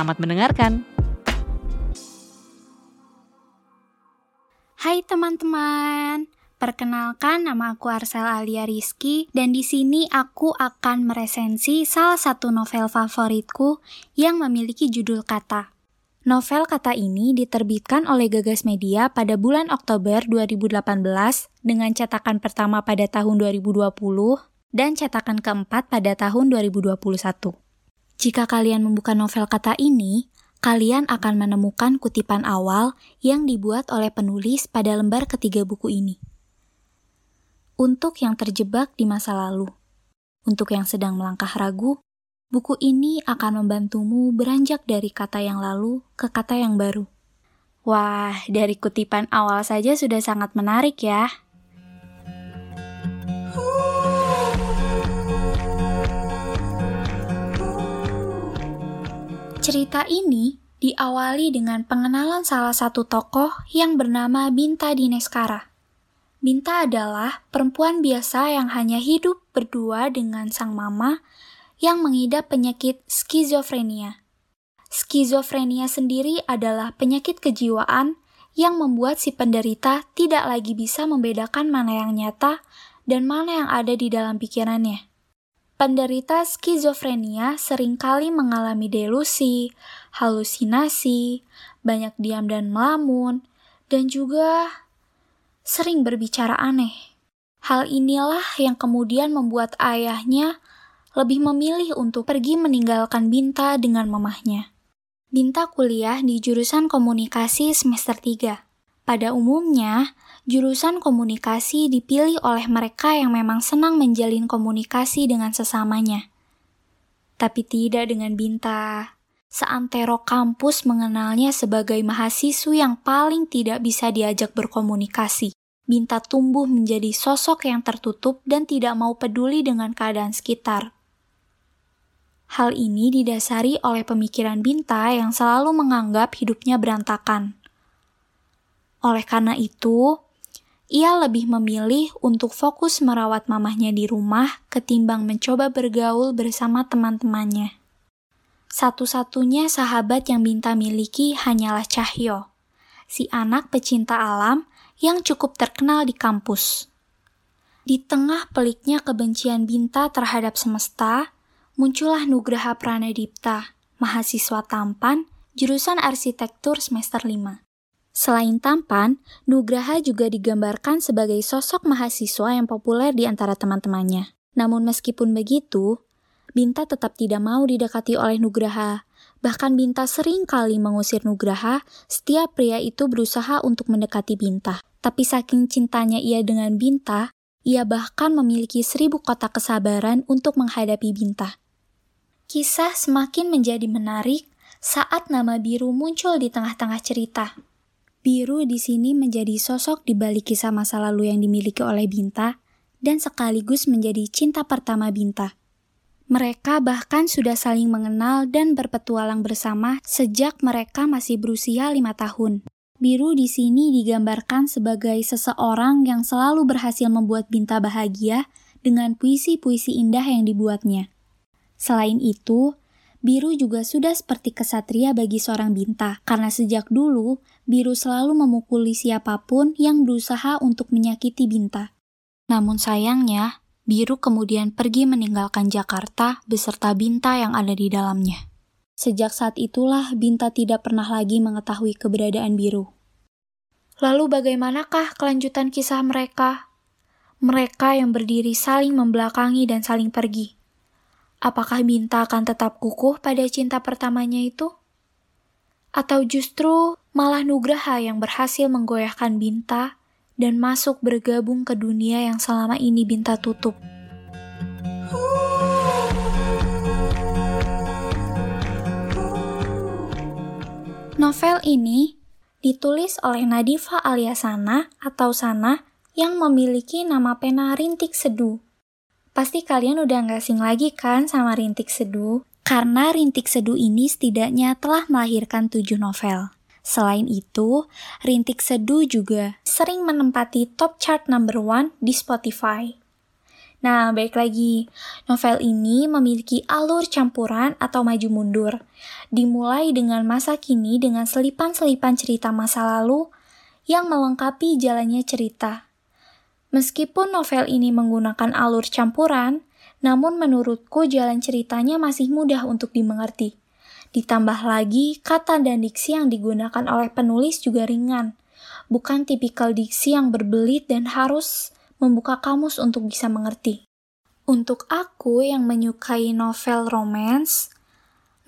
Selamat mendengarkan. Hai teman-teman, perkenalkan nama aku Arsel Alia Rizky dan di sini aku akan meresensi salah satu novel favoritku yang memiliki judul kata. Novel kata ini diterbitkan oleh Gagas Media pada bulan Oktober 2018 dengan cetakan pertama pada tahun 2020 dan cetakan keempat pada tahun 2021. Jika kalian membuka novel kata ini, kalian akan menemukan kutipan awal yang dibuat oleh penulis pada lembar ketiga buku ini. Untuk yang terjebak di masa lalu, untuk yang sedang melangkah ragu, buku ini akan membantumu beranjak dari kata yang lalu ke kata yang baru. Wah, dari kutipan awal saja sudah sangat menarik ya. Cerita ini diawali dengan pengenalan salah satu tokoh yang bernama Binta Dineskara. Binta adalah perempuan biasa yang hanya hidup berdua dengan sang mama yang mengidap penyakit skizofrenia. Skizofrenia sendiri adalah penyakit kejiwaan yang membuat si penderita tidak lagi bisa membedakan mana yang nyata dan mana yang ada di dalam pikirannya. Penderita skizofrenia sering kali mengalami delusi, halusinasi, banyak diam dan melamun, dan juga sering berbicara aneh. Hal inilah yang kemudian membuat ayahnya lebih memilih untuk pergi meninggalkan Binta dengan mamahnya. Binta kuliah di jurusan komunikasi semester 3. Pada umumnya, jurusan komunikasi dipilih oleh mereka yang memang senang menjalin komunikasi dengan sesamanya. Tapi tidak dengan Binta. Seantero kampus mengenalnya sebagai mahasiswa yang paling tidak bisa diajak berkomunikasi. Binta tumbuh menjadi sosok yang tertutup dan tidak mau peduli dengan keadaan sekitar. Hal ini didasari oleh pemikiran Binta yang selalu menganggap hidupnya berantakan. Oleh karena itu, ia lebih memilih untuk fokus merawat mamahnya di rumah ketimbang mencoba bergaul bersama teman-temannya. Satu-satunya sahabat yang Binta miliki hanyalah Cahyo, si anak pecinta alam yang cukup terkenal di kampus. Di tengah peliknya kebencian Binta terhadap semesta, muncullah Nugraha Pranadipta, mahasiswa tampan, jurusan arsitektur semester 5. Selain tampan, Nugraha juga digambarkan sebagai sosok mahasiswa yang populer di antara teman-temannya. Namun meskipun begitu, Binta tetap tidak mau didekati oleh Nugraha. Bahkan Binta sering kali mengusir Nugraha, setiap pria itu berusaha untuk mendekati Binta. Tapi saking cintanya ia dengan Binta, ia bahkan memiliki seribu kotak kesabaran untuk menghadapi Binta. Kisah semakin menjadi menarik saat nama biru muncul di tengah-tengah cerita. Biru di sini menjadi sosok di balik kisah masa lalu yang dimiliki oleh Binta dan sekaligus menjadi cinta pertama Binta. Mereka bahkan sudah saling mengenal dan berpetualang bersama sejak mereka masih berusia lima tahun. Biru di sini digambarkan sebagai seseorang yang selalu berhasil membuat Binta bahagia dengan puisi-puisi indah yang dibuatnya. Selain itu, Biru juga sudah seperti kesatria bagi seorang Binta, karena sejak dulu Biru selalu memukuli siapa pun yang berusaha untuk menyakiti Binta. Namun sayangnya, Biru kemudian pergi meninggalkan Jakarta beserta Binta yang ada di dalamnya. Sejak saat itulah Binta tidak pernah lagi mengetahui keberadaan Biru. Lalu bagaimanakah kelanjutan kisah mereka? Mereka yang berdiri saling membelakangi dan saling pergi Apakah Binta akan tetap kukuh pada cinta pertamanya itu? Atau justru malah Nugraha yang berhasil menggoyahkan Binta dan masuk bergabung ke dunia yang selama ini Binta tutup? Novel ini ditulis oleh Nadifa Aliasana atau Sana yang memiliki nama pena Rintik Seduh. Pasti kalian udah nggak asing lagi kan sama Rintik Seduh? Karena Rintik Seduh ini setidaknya telah melahirkan tujuh novel. Selain itu, Rintik Seduh juga sering menempati top chart number one di Spotify. Nah, baik lagi. Novel ini memiliki alur campuran atau maju mundur. Dimulai dengan masa kini dengan selipan-selipan cerita masa lalu yang melengkapi jalannya cerita. Meskipun novel ini menggunakan alur campuran, namun menurutku jalan ceritanya masih mudah untuk dimengerti. Ditambah lagi, kata dan diksi yang digunakan oleh penulis juga ringan. Bukan tipikal diksi yang berbelit dan harus membuka kamus untuk bisa mengerti. Untuk aku yang menyukai novel romance,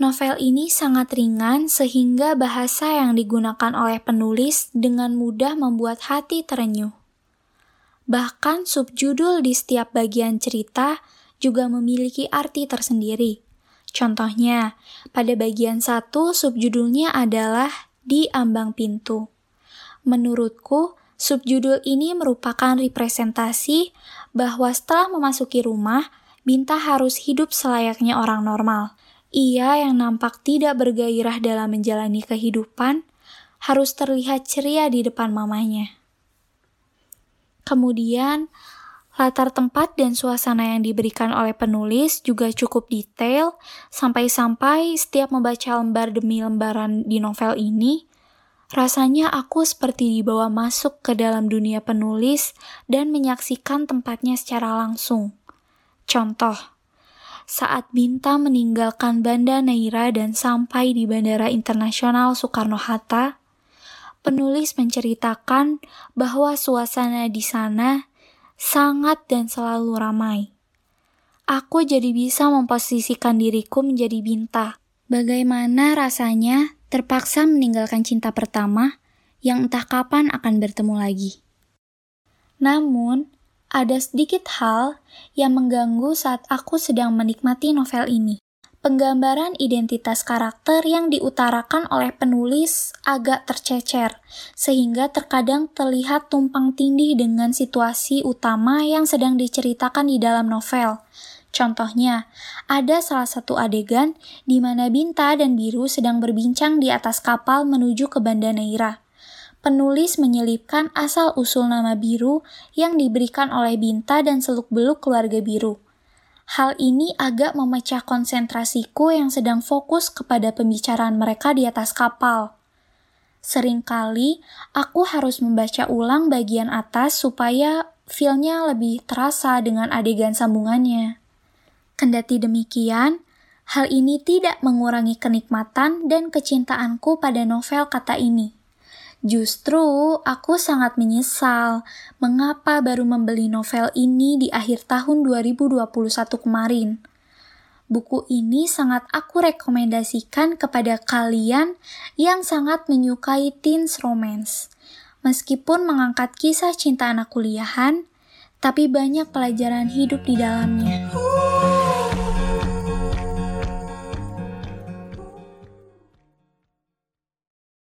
novel ini sangat ringan sehingga bahasa yang digunakan oleh penulis dengan mudah membuat hati terenyuh. Bahkan subjudul di setiap bagian cerita juga memiliki arti tersendiri. Contohnya, pada bagian satu subjudulnya adalah Di Ambang Pintu. Menurutku, Subjudul ini merupakan representasi bahwa setelah memasuki rumah, Binta harus hidup selayaknya orang normal. Ia yang nampak tidak bergairah dalam menjalani kehidupan harus terlihat ceria di depan mamanya. Kemudian, latar tempat dan suasana yang diberikan oleh penulis juga cukup detail, sampai-sampai setiap membaca lembar demi lembaran di novel ini, Rasanya aku seperti dibawa masuk ke dalam dunia penulis dan menyaksikan tempatnya secara langsung. Contoh, saat Binta meninggalkan Banda Neira dan sampai di Bandara Internasional Soekarno-Hatta, penulis menceritakan bahwa suasana di sana sangat dan selalu ramai. Aku jadi bisa memposisikan diriku menjadi Binta. Bagaimana rasanya terpaksa meninggalkan cinta pertama yang entah kapan akan bertemu lagi. Namun, ada sedikit hal yang mengganggu saat aku sedang menikmati novel ini. Penggambaran identitas karakter yang diutarakan oleh penulis agak tercecer, sehingga terkadang terlihat tumpang tindih dengan situasi utama yang sedang diceritakan di dalam novel, Contohnya, ada salah satu adegan di mana Binta dan Biru sedang berbincang di atas kapal menuju ke Banda Neira. Penulis menyelipkan asal-usul nama Biru yang diberikan oleh Binta dan seluk-beluk keluarga Biru. Hal ini agak memecah konsentrasiku yang sedang fokus kepada pembicaraan mereka di atas kapal. Seringkali aku harus membaca ulang bagian atas supaya feel-nya lebih terasa dengan adegan sambungannya. Kendati demikian, hal ini tidak mengurangi kenikmatan dan kecintaanku pada novel kata ini. Justru aku sangat menyesal mengapa baru membeli novel ini di akhir tahun 2021 kemarin. Buku ini sangat aku rekomendasikan kepada kalian yang sangat menyukai teens romance. Meskipun mengangkat kisah cinta anak kuliahan, tapi banyak pelajaran hidup di dalamnya.